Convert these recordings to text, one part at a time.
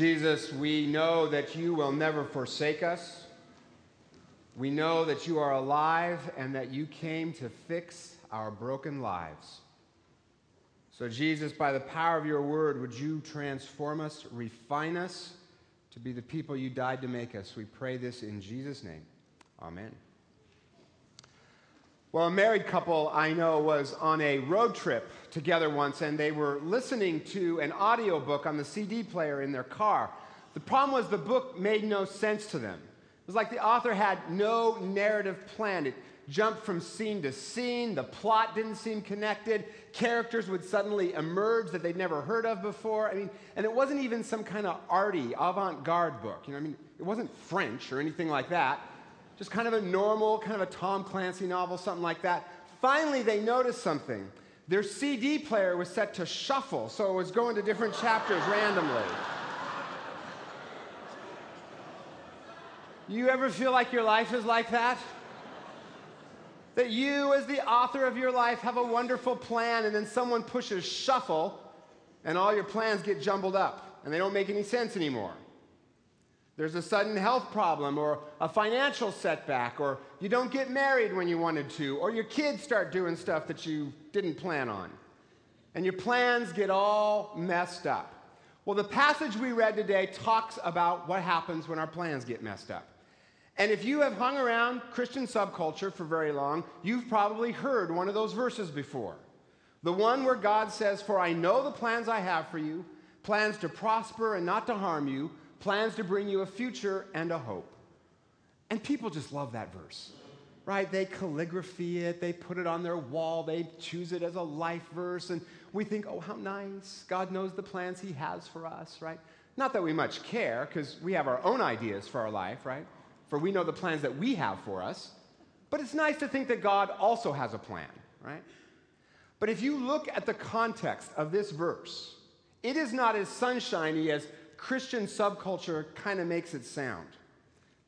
Jesus, we know that you will never forsake us. We know that you are alive and that you came to fix our broken lives. So, Jesus, by the power of your word, would you transform us, refine us to be the people you died to make us? We pray this in Jesus' name. Amen. Well, a married couple I know was on a road trip together once, and they were listening to an audiobook on the CD player in their car. The problem was the book made no sense to them. It was like the author had no narrative plan. It jumped from scene to scene. The plot didn't seem connected. Characters would suddenly emerge that they'd never heard of before. I mean, and it wasn't even some kind of arty, avant garde book. You know, I mean, it wasn't French or anything like that just kind of a normal, kind of a Tom Clancy novel, something like that. Finally, they noticed something. Their CD player was set to shuffle, so it was going to different chapters randomly. You ever feel like your life is like that? That you, as the author of your life, have a wonderful plan, and then someone pushes shuffle, and all your plans get jumbled up, and they don't make any sense anymore there's a sudden health problem or a financial setback or you don't get married when you wanted to or your kids start doing stuff that you didn't plan on. And your plans get all messed up. Well the passage we read today talks about what happens when our plans get messed up. And if you have hung around christian subculture for very long you've probably heard one of those verses before. The one where god says for i know the plans i have for you plans to prosper and not to harm you plans to bring you a future and a hope. And people just love that verse, right? They calligraphy it, they put it on their wall, they choose it as a life verse, and we think, oh, how nice. God knows the plans He has for us, right? Not that we much care, because we have our own ideas for our life, right? For we know the plans that we have for us. But it's nice to think that God also has a plan, right? But if you look at the context of this verse, it is not as sunshiny as Christian subculture kind of makes it sound.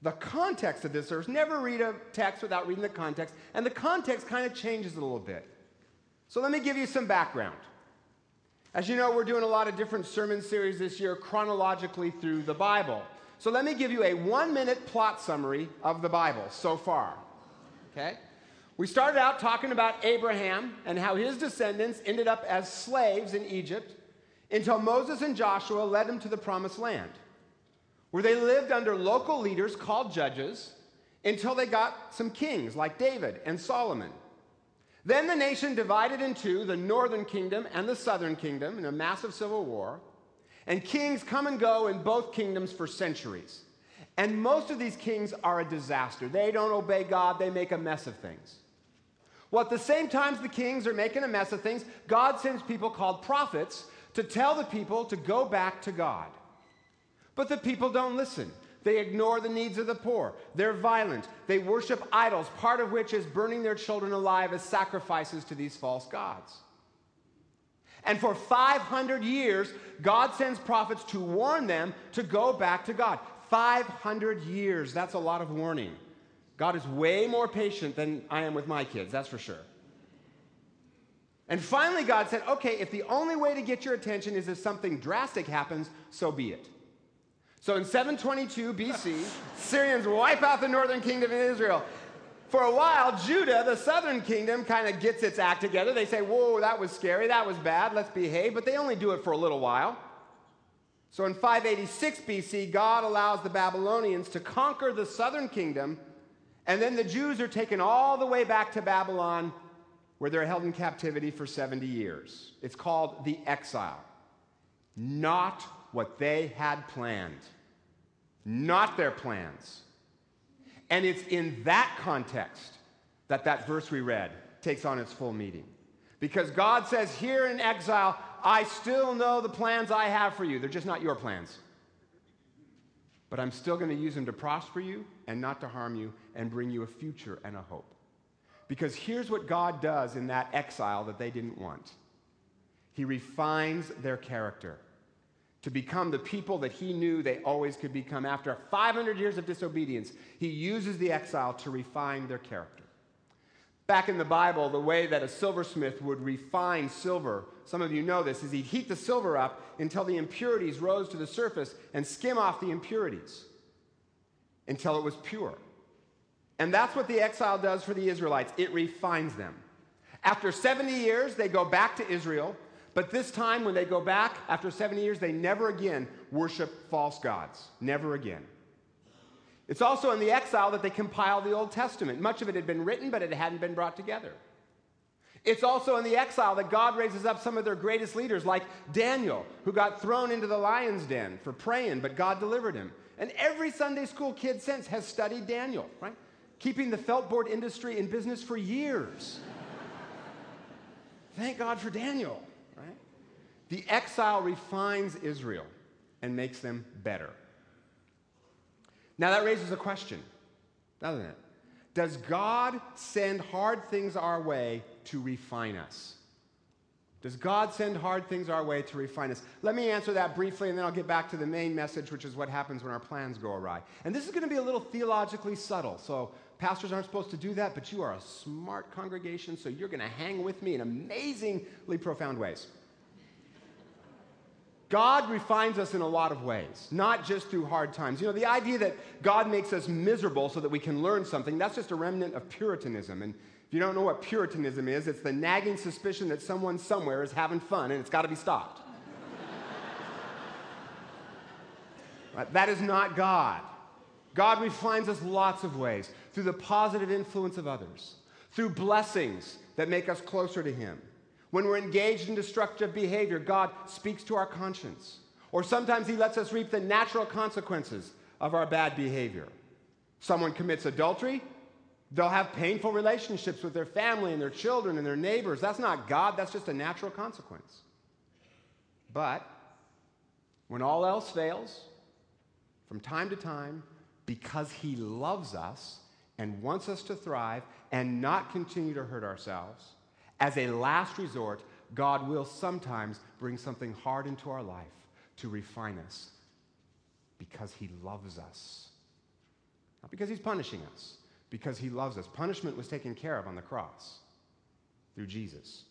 The context of this verse, never read a text without reading the context, and the context kind of changes a little bit. So let me give you some background. As you know, we're doing a lot of different sermon series this year chronologically through the Bible. So let me give you a one minute plot summary of the Bible so far. Okay? We started out talking about Abraham and how his descendants ended up as slaves in Egypt until Moses and Joshua led them to the promised land, where they lived under local leaders called judges until they got some kings like David and Solomon. Then the nation divided in two the northern kingdom and the southern kingdom in a massive civil war. And kings come and go in both kingdoms for centuries. And most of these kings are a disaster. They don't obey God, they make a mess of things. Well, at the same time the kings are making a mess of things, God sends people called prophets to tell the people to go back to God. But the people don't listen. They ignore the needs of the poor. They're violent. They worship idols, part of which is burning their children alive as sacrifices to these false gods. And for 500 years, God sends prophets to warn them to go back to God. 500 years, that's a lot of warning. God is way more patient than I am with my kids, that's for sure. And finally, God said, okay, if the only way to get your attention is if something drastic happens, so be it. So in 722 BC, Assyrians wipe out the northern kingdom of Israel. For a while, Judah, the southern kingdom, kind of gets its act together. They say, whoa, that was scary, that was bad, let's behave. But they only do it for a little while. So in 586 BC, God allows the Babylonians to conquer the southern kingdom, and then the Jews are taken all the way back to Babylon where they're held in captivity for 70 years. It's called the exile. Not what they had planned, not their plans. And it's in that context that that verse we read takes on its full meaning. Because God says, Here in exile, I still know the plans I have for you. They're just not your plans. But I'm still going to use them to prosper you and not to harm you and bring you a future and a hope. Because here's what God does in that exile that they didn't want He refines their character to become the people that He knew they always could become. After 500 years of disobedience, He uses the exile to refine their character. Back in the Bible, the way that a silversmith would refine silver, some of you know this, is he'd heat the silver up until the impurities rose to the surface and skim off the impurities until it was pure. And that's what the exile does for the Israelites it refines them. After 70 years, they go back to Israel, but this time, when they go back after 70 years, they never again worship false gods. Never again. It's also in the exile that they compile the Old Testament. Much of it had been written, but it hadn't been brought together. It's also in the exile that God raises up some of their greatest leaders, like Daniel, who got thrown into the lion's den for praying, but God delivered him. And every Sunday school kid since has studied Daniel, right? Keeping the felt board industry in business for years. Thank God for Daniel, right? The exile refines Israel and makes them better. Now that raises a question, doesn't it? Does God send hard things our way to refine us? Does God send hard things our way to refine us? Let me answer that briefly, and then I'll get back to the main message, which is what happens when our plans go awry. And this is going to be a little theologically subtle, so pastors aren't supposed to do that, but you are a smart congregation, so you're going to hang with me in amazingly profound ways. God refines us in a lot of ways, not just through hard times. You know, the idea that God makes us miserable so that we can learn something, that's just a remnant of Puritanism. And if you don't know what Puritanism is, it's the nagging suspicion that someone somewhere is having fun and it's got to be stopped. That is not God. God refines us lots of ways through the positive influence of others, through blessings that make us closer to Him when we're engaged in destructive behavior, God speaks to our conscience. Or sometimes He lets us reap the natural consequences of our bad behavior. Someone commits adultery, they'll have painful relationships with their family and their children and their neighbors. That's not God, that's just a natural consequence. But when all else fails, from time to time, because He loves us and wants us to thrive and not continue to hurt ourselves, as a last resort, God will sometimes bring something hard into our life to refine us because He loves us. Not because He's punishing us, because He loves us. Punishment was taken care of on the cross through Jesus.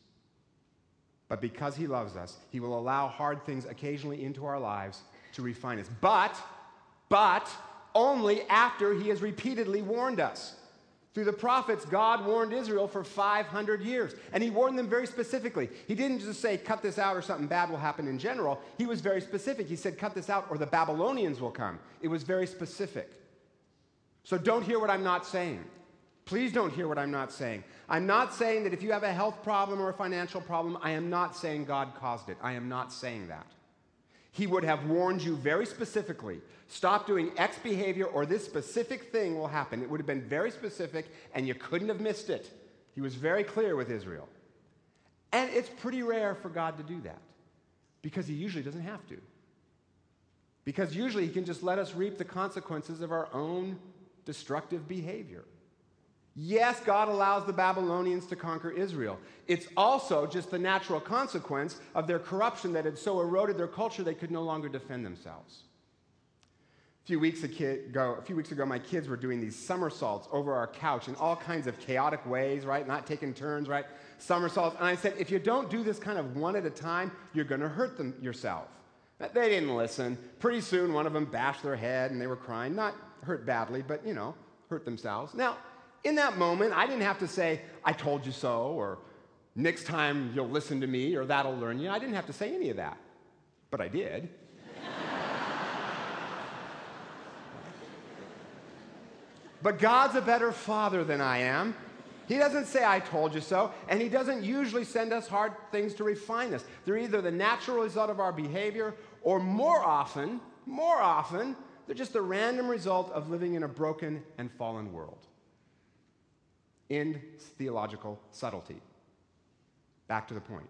But because He loves us, He will allow hard things occasionally into our lives to refine us. But, but, only after He has repeatedly warned us. Through the prophets, God warned Israel for 500 years. And he warned them very specifically. He didn't just say, cut this out or something bad will happen in general. He was very specific. He said, cut this out or the Babylonians will come. It was very specific. So don't hear what I'm not saying. Please don't hear what I'm not saying. I'm not saying that if you have a health problem or a financial problem, I am not saying God caused it. I am not saying that. He would have warned you very specifically stop doing X behavior or this specific thing will happen. It would have been very specific and you couldn't have missed it. He was very clear with Israel. And it's pretty rare for God to do that because he usually doesn't have to. Because usually he can just let us reap the consequences of our own destructive behavior. Yes, God allows the Babylonians to conquer Israel. It's also just the natural consequence of their corruption that had so eroded their culture they could no longer defend themselves. A few weeks ago, a few weeks ago, my kids were doing these somersaults over our couch in all kinds of chaotic ways, right? Not taking turns, right? Somersaults. And I said, if you don't do this kind of one at a time, you're going to hurt them yourself. They didn't listen. Pretty soon, one of them bashed their head and they were crying. Not hurt badly, but, you know, hurt themselves. Now, in that moment, I didn't have to say, I told you so, or next time you'll listen to me, or that'll learn you. I didn't have to say any of that. But I did. but God's a better father than I am. He doesn't say, I told you so, and He doesn't usually send us hard things to refine us. They're either the natural result of our behavior, or more often, more often, they're just the random result of living in a broken and fallen world in theological subtlety. Back to the point.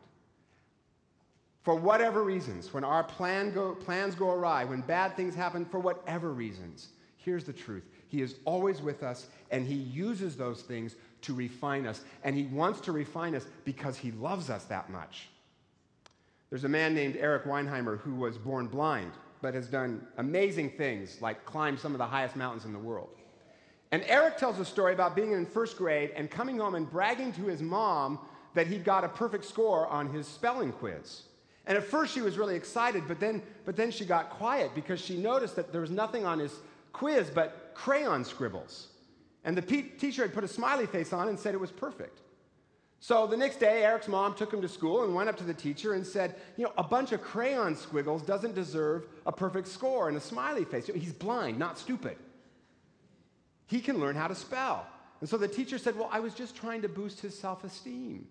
For whatever reasons, when our plan go, plans go awry, when bad things happen, for whatever reasons, here's the truth He is always with us, and He uses those things to refine us. And He wants to refine us because He loves us that much. There's a man named Eric Weihenmayer who was born blind, but has done amazing things like climb some of the highest mountains in the world. And Eric tells a story about being in first grade and coming home and bragging to his mom that he got a perfect score on his spelling quiz. And at first she was really excited, but then, but then she got quiet because she noticed that there was nothing on his quiz but crayon scribbles. And the pe- teacher had put a smiley face on and said it was perfect. So the next day, Eric's mom took him to school and went up to the teacher and said, You know, a bunch of crayon squiggles doesn't deserve a perfect score and a smiley face. He's blind, not stupid. He can learn how to spell. And so the teacher said, Well, I was just trying to boost his self esteem.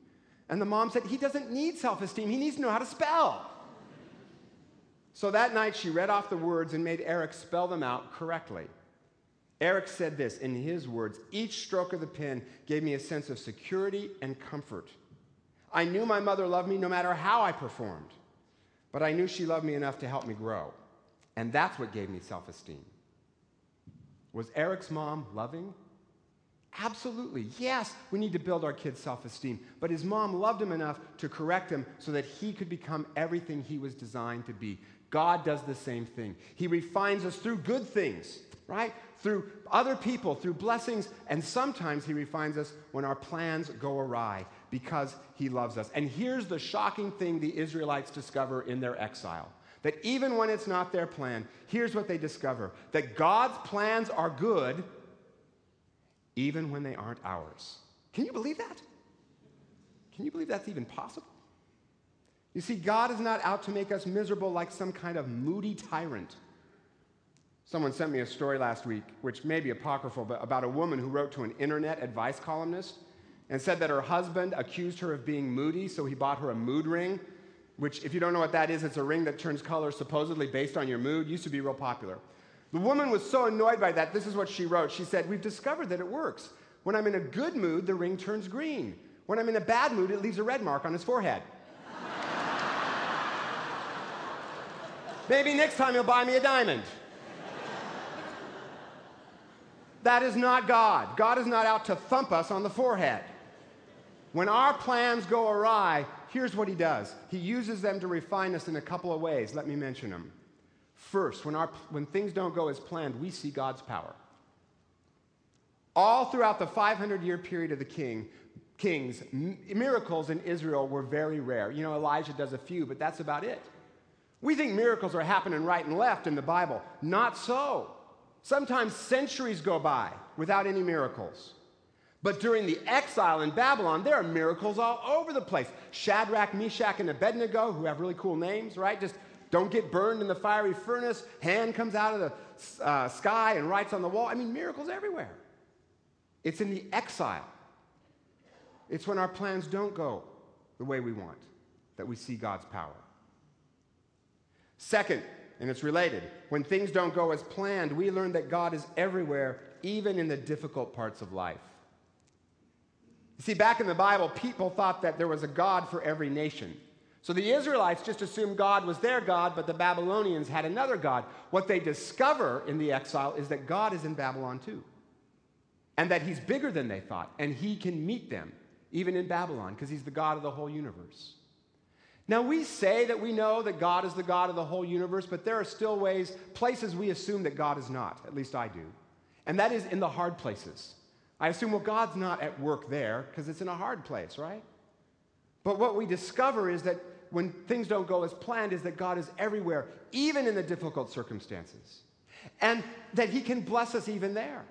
And the mom said, He doesn't need self esteem, he needs to know how to spell. So that night, she read off the words and made Eric spell them out correctly. Eric said this in his words Each stroke of the pen gave me a sense of security and comfort. I knew my mother loved me no matter how I performed, but I knew she loved me enough to help me grow. And that's what gave me self esteem. Was Eric's mom loving? Absolutely. Yes, we need to build our kid's self esteem. But his mom loved him enough to correct him so that he could become everything he was designed to be. God does the same thing. He refines us through good things, right? Through other people, through blessings, and sometimes He refines us when our plans go awry because He loves us. And here's the shocking thing the Israelites discover in their exile that even when it's not their plan, here's what they discover that God's plans are good even when they aren't ours. Can you believe that? Can you believe that's even possible? You see, God is not out to make us miserable like some kind of moody tyrant. Someone sent me a story last week, which may be apocryphal, but about a woman who wrote to an internet advice columnist and said that her husband accused her of being moody, so he bought her a mood ring, which, if you don't know what that is, it's a ring that turns color supposedly based on your mood. Used to be real popular. The woman was so annoyed by that. This is what she wrote. She said, We've discovered that it works. When I'm in a good mood, the ring turns green. When I'm in a bad mood, it leaves a red mark on his forehead. Maybe next time he'll buy me a diamond. That is not God. God is not out to thump us on the forehead. When our plans go awry, here's what he does He uses them to refine us in a couple of ways. Let me mention them. First, when, our, when things don't go as planned, we see God's power. All throughout the 500 year period of the king, kings, miracles in Israel were very rare. You know, Elijah does a few, but that's about it. We think miracles are happening right and left in the Bible. Not so. Sometimes centuries go by without any miracles. But during the exile in Babylon, there are miracles all over the place. Shadrach, Meshach, and Abednego, who have really cool names, right? Just don't get burned in the fiery furnace. Hand comes out of the uh, sky and writes on the wall. I mean, miracles everywhere. It's in the exile. It's when our plans don't go the way we want that we see God's power. Second, and it's related. When things don't go as planned, we learn that God is everywhere, even in the difficult parts of life. You see, back in the Bible, people thought that there was a God for every nation. So the Israelites just assumed God was their God, but the Babylonians had another God. What they discover in the exile is that God is in Babylon too, and that he's bigger than they thought, and he can meet them, even in Babylon, because he's the God of the whole universe. Now, we say that we know that God is the God of the whole universe, but there are still ways, places we assume that God is not. At least I do. And that is in the hard places. I assume, well, God's not at work there because it's in a hard place, right? But what we discover is that when things don't go as planned, is that God is everywhere, even in the difficult circumstances. And that He can bless us even there.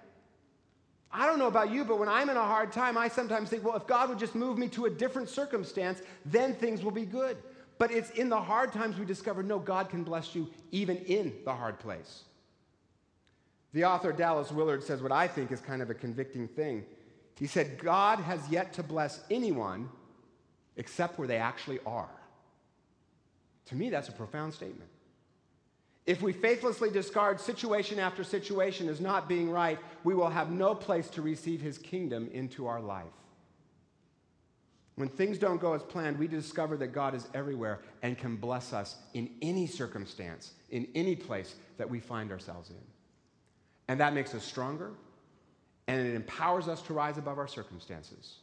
I don't know about you, but when I'm in a hard time, I sometimes think, well, if God would just move me to a different circumstance, then things will be good. But it's in the hard times we discover no, God can bless you even in the hard place. The author Dallas Willard says what I think is kind of a convicting thing. He said, God has yet to bless anyone except where they actually are. To me, that's a profound statement. If we faithlessly discard situation after situation as not being right, we will have no place to receive his kingdom into our life. When things don't go as planned, we discover that God is everywhere and can bless us in any circumstance, in any place that we find ourselves in. And that makes us stronger and it empowers us to rise above our circumstances.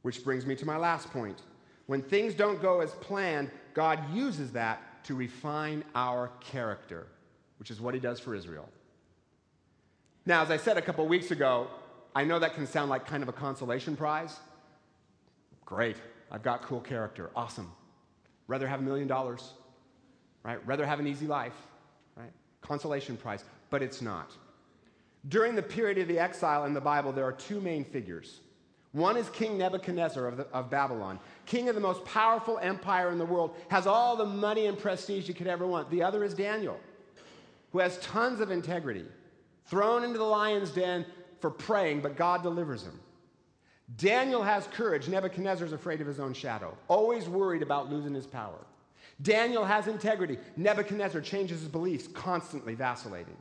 Which brings me to my last point. When things don't go as planned, God uses that to refine our character, which is what he does for Israel. Now, as I said a couple weeks ago, I know that can sound like kind of a consolation prize. Great, I've got cool character. Awesome. Rather have a million dollars, right? Rather have an easy life, right? Consolation prize. But it's not. During the period of the exile in the Bible, there are two main figures. One is King Nebuchadnezzar of, the, of, Babylon, king of the most powerful empire in the world, has all the money and prestige you could ever want. The other is Daniel, who has tons of integrity, thrown into the lion's den for praying, but God delivers him. Daniel has courage. Nebuchadnezzar is afraid of his own shadow, always worried about losing his power. Daniel has integrity. Nebuchadnezzar changes his beliefs, constantly vacillating.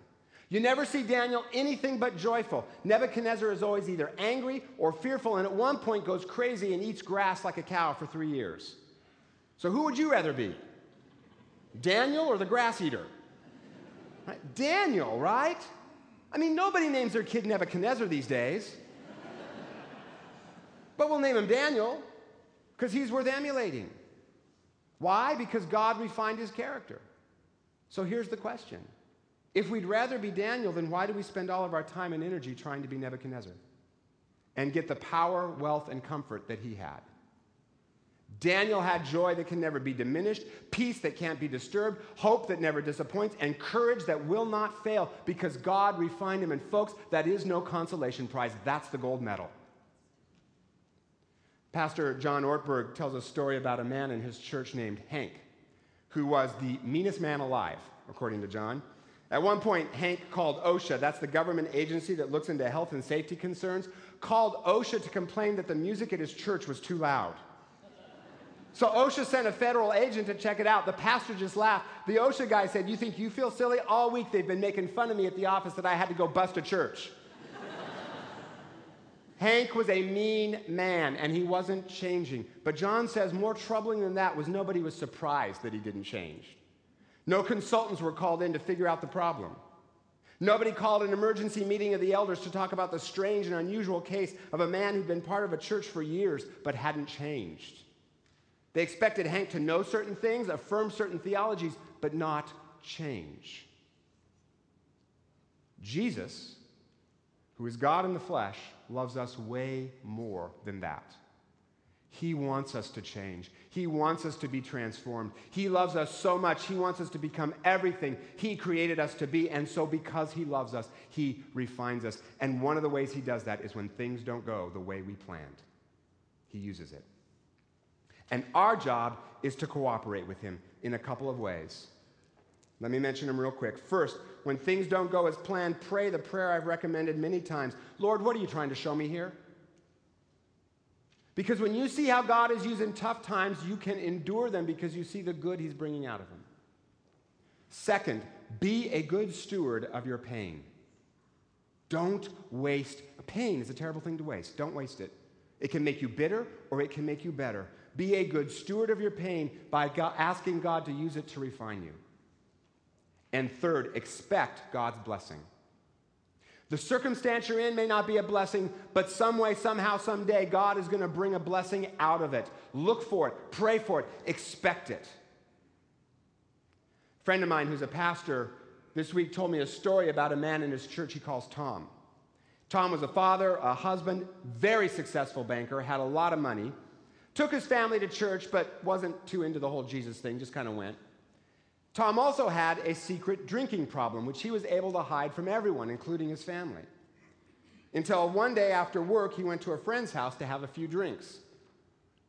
You never see Daniel anything but joyful. Nebuchadnezzar is always either angry or fearful, and at one point goes crazy and eats grass like a cow for three years. So, who would you rather be? Daniel or the grass eater? Right? Daniel, right? I mean, nobody names their kid Nebuchadnezzar these days. but we'll name him Daniel because he's worth emulating. Why? Because God refined his character. So here's the question if we'd rather be Daniel, then why do we spend all of our time and energy trying to be Nebuchadnezzar and get the power, wealth, and comfort that he had? Daniel had joy that can never be diminished, peace that can't be disturbed, hope that never disappoints, and courage that will not fail because God refined him. And folks, that is no consolation prize. That's the gold medal. Pastor John Ortberg tells a story about a man in his church named Hank, who was the meanest man alive, according to John. At one point, Hank called OSHA, that's the government agency that looks into health and safety concerns, called OSHA to complain that the music at his church was too loud. So OSHA sent a federal agent to check it out. The pastor just laughed. The OSHA guy said, You think you feel silly? All week they've been making fun of me at the office that I had to go bust a church. Hank was a mean man and he wasn't changing. But John says more troubling than that was nobody was surprised that he didn't change. No consultants were called in to figure out the problem. Nobody called an emergency meeting of the elders to talk about the strange and unusual case of a man who'd been part of a church for years but hadn't changed. They expected Hank to know certain things, affirm certain theologies, but not change. Jesus, who is God in the flesh, loves us way more than that. He wants us to change. He wants us to be transformed. He loves us so much. He wants us to become everything He created us to be. And so, because He loves us, He refines us. And one of the ways He does that is when things don't go the way we planned, He uses it. And our job is to cooperate with Him in a couple of ways. Let me mention them real quick. First, when things don't go as planned, pray the prayer I've recommended many times Lord, what are you trying to show me here? Because when you see how God is using tough times, you can endure them because you see the good He's bringing out of them. Second, be a good steward of your pain. Don't waste pain is a terrible thing to waste. Don't waste it. It can make you bitter or it can make you better. Be a good steward of your pain by God, asking God to use it to refine you. And third, expect God's blessing. The circumstance you're in may not be a blessing, but some way, somehow, someday, God is going to bring a blessing out of it. Look for it, pray for it, expect it. A friend of mine who's a pastor this week told me a story about a man in his church he calls Tom. Tom was a father, a husband, very successful banker, had a lot of money, took his family to church, but wasn't too into the whole Jesus thing, just kind of went. Tom also had a secret drinking problem, which he was able to hide from everyone, including his family. Until one day after work, he went to a friend's house to have a few drinks.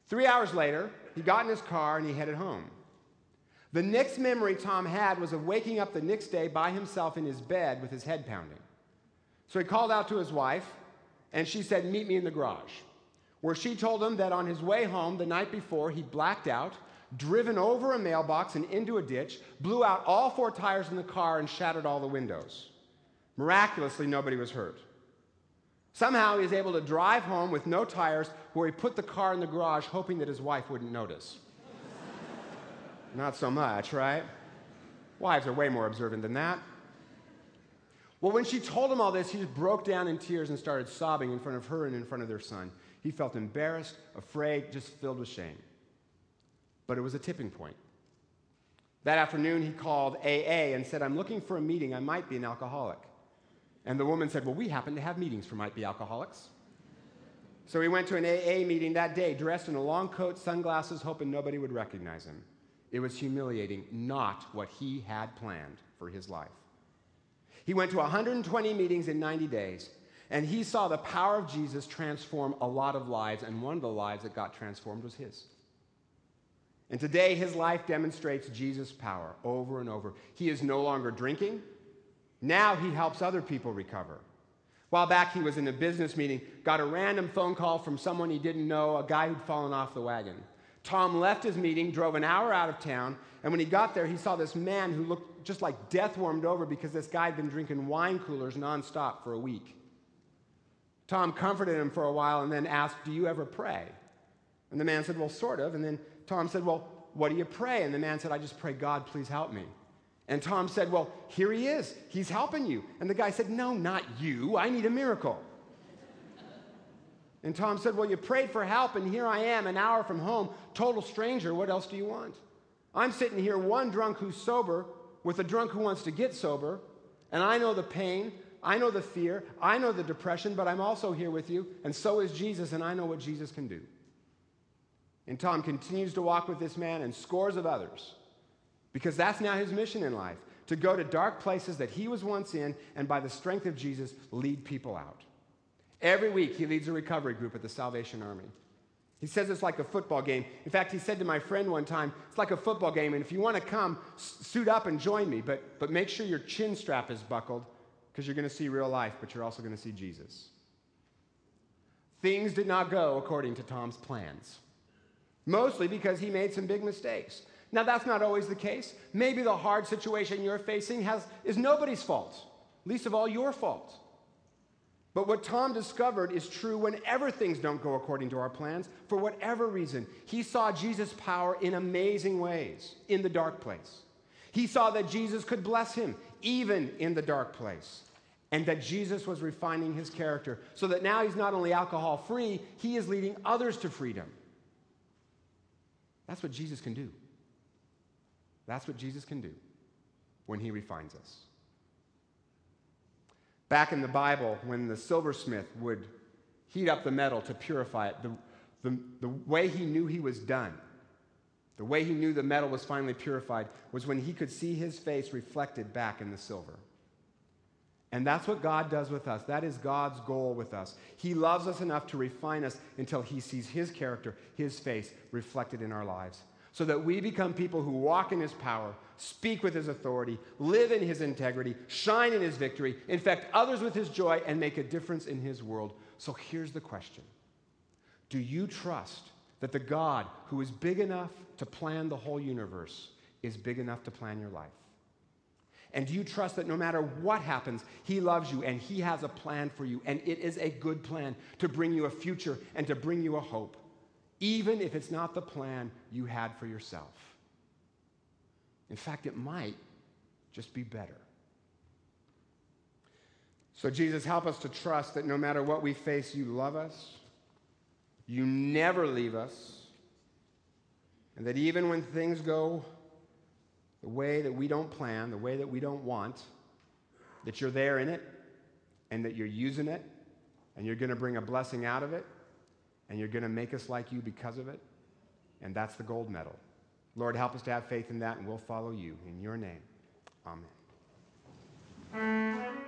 Three hours later, he got in his car and he headed home. The next memory Tom had was of waking up the next day by himself in his bed with his head pounding. So he called out to his wife, and she said, Meet me in the garage. Where she told him that on his way home the night before, he blacked out driven over a mailbox and into a ditch, blew out all four tires in the car, and shattered all the windows. Miraculously, nobody was hurt. Somehow, he was able to drive home with no tires, where he put the car in the garage, hoping that his wife wouldn't notice. Not so much, right? Wives are way more observant than that. Well, when she told him all this, he just broke down in tears and started sobbing in front of her and in front of their son. He felt embarrassed, afraid, just filled with shame but it was a tipping point. That afternoon, he called AA and said, I'm looking for a meeting. I might be an alcoholic. And the woman said, Well, we happen to have meetings for might be alcoholics. So he went to an AA meeting that day, dressed in a long coat, sunglasses, hoping nobody would recognize him. It was humiliating, not what he had planned for his life. He went to 120 meetings in 90 days, and he saw the power of Jesus transform a lot of lives, and one of the lives that got transformed was his. And today, his life demonstrates Jesus' power over and over. He is no longer drinking. Now he helps other people recover. While back, he was in a business meeting, got a random phone call from someone he didn't know, a guy who'd fallen off the wagon. Tom left his meeting, drove an hour out of town, and when he got there, he saw this man who looked just like death warmed over because this guy had been drinking wine coolers nonstop for a week. Tom comforted him for a while and then asked, Do you ever pray? And the man said, Well, sort of. And then Tom said, Well, what do you pray? And the man said, I just pray, God, please help me. And Tom said, Well, here he is. He's helping you. And the guy said, No, not you. I need a miracle. And Tom said, Well, you prayed for help, and here I am, an hour from home, total stranger. What else do you want? I'm sitting here, one drunk who's sober, with a drunk who wants to get sober, and I know the pain, I know the fear, I know the depression, but I'm also here with you, and so is Jesus, and I know what Jesus can do. And Tom continues to walk with this man and scores of others because that's now his mission in life to go to dark places that he was once in and by the strength of Jesus lead people out. Every week he leads a recovery group at the Salvation Army. He says it's like a football game. In fact, he said to my friend one time, it's like a football game, and if you want to come, suit up and join me, but, but make sure your chin strap is buckled because you're going to see real life, but you're also going to see Jesus. Things did not go according to Tom's plans, mostly because he made some big mistakes. Now, that's not always the case. Maybe the hard situation you're facing has, is nobody's fault, least of all your fault. But what Tom discovered is true whenever things don't go according to our plans, for whatever reason. He saw Jesus' power in amazing ways in the dark place. He saw that Jesus could bless him even in the dark place, and that Jesus was refining his character so that now he's not only alcohol free, he is leading others to freedom. That's what Jesus can do. That's what Jesus can do when he refines us. Back in the Bible, when the silversmith would heat up the metal to purify it, the, the, the way he knew he was done, the way he knew the metal was finally purified, was when he could see his face reflected back in the silver. And that's what God does with us. That is God's goal with us. He loves us enough to refine us until he sees his character, his face reflected in our lives so that we become people who walk in his power, speak with his authority, live in his integrity, shine in his victory, infect others with his joy, and make a difference in his world. So here's the question Do you trust that the God who is big enough to plan the whole universe is big enough to plan your life? And do you trust that no matter what happens, He loves you and He has a plan for you? And it is a good plan to bring you a future and to bring you a hope even if it's not the plan you had for yourself. In fact, it might just be better. So, Jesus, help us to trust that no matter what we face, you love us, you never leave us, and that even when things go the way that we don't plan, the way that we don't want, that you're there in it, and that you're using it, and you're going to bring a blessing out of it, and you're going to make us like you because of it. And that's the gold medal. Lord, help us to have faith in that, and we'll follow you. In your name, amen.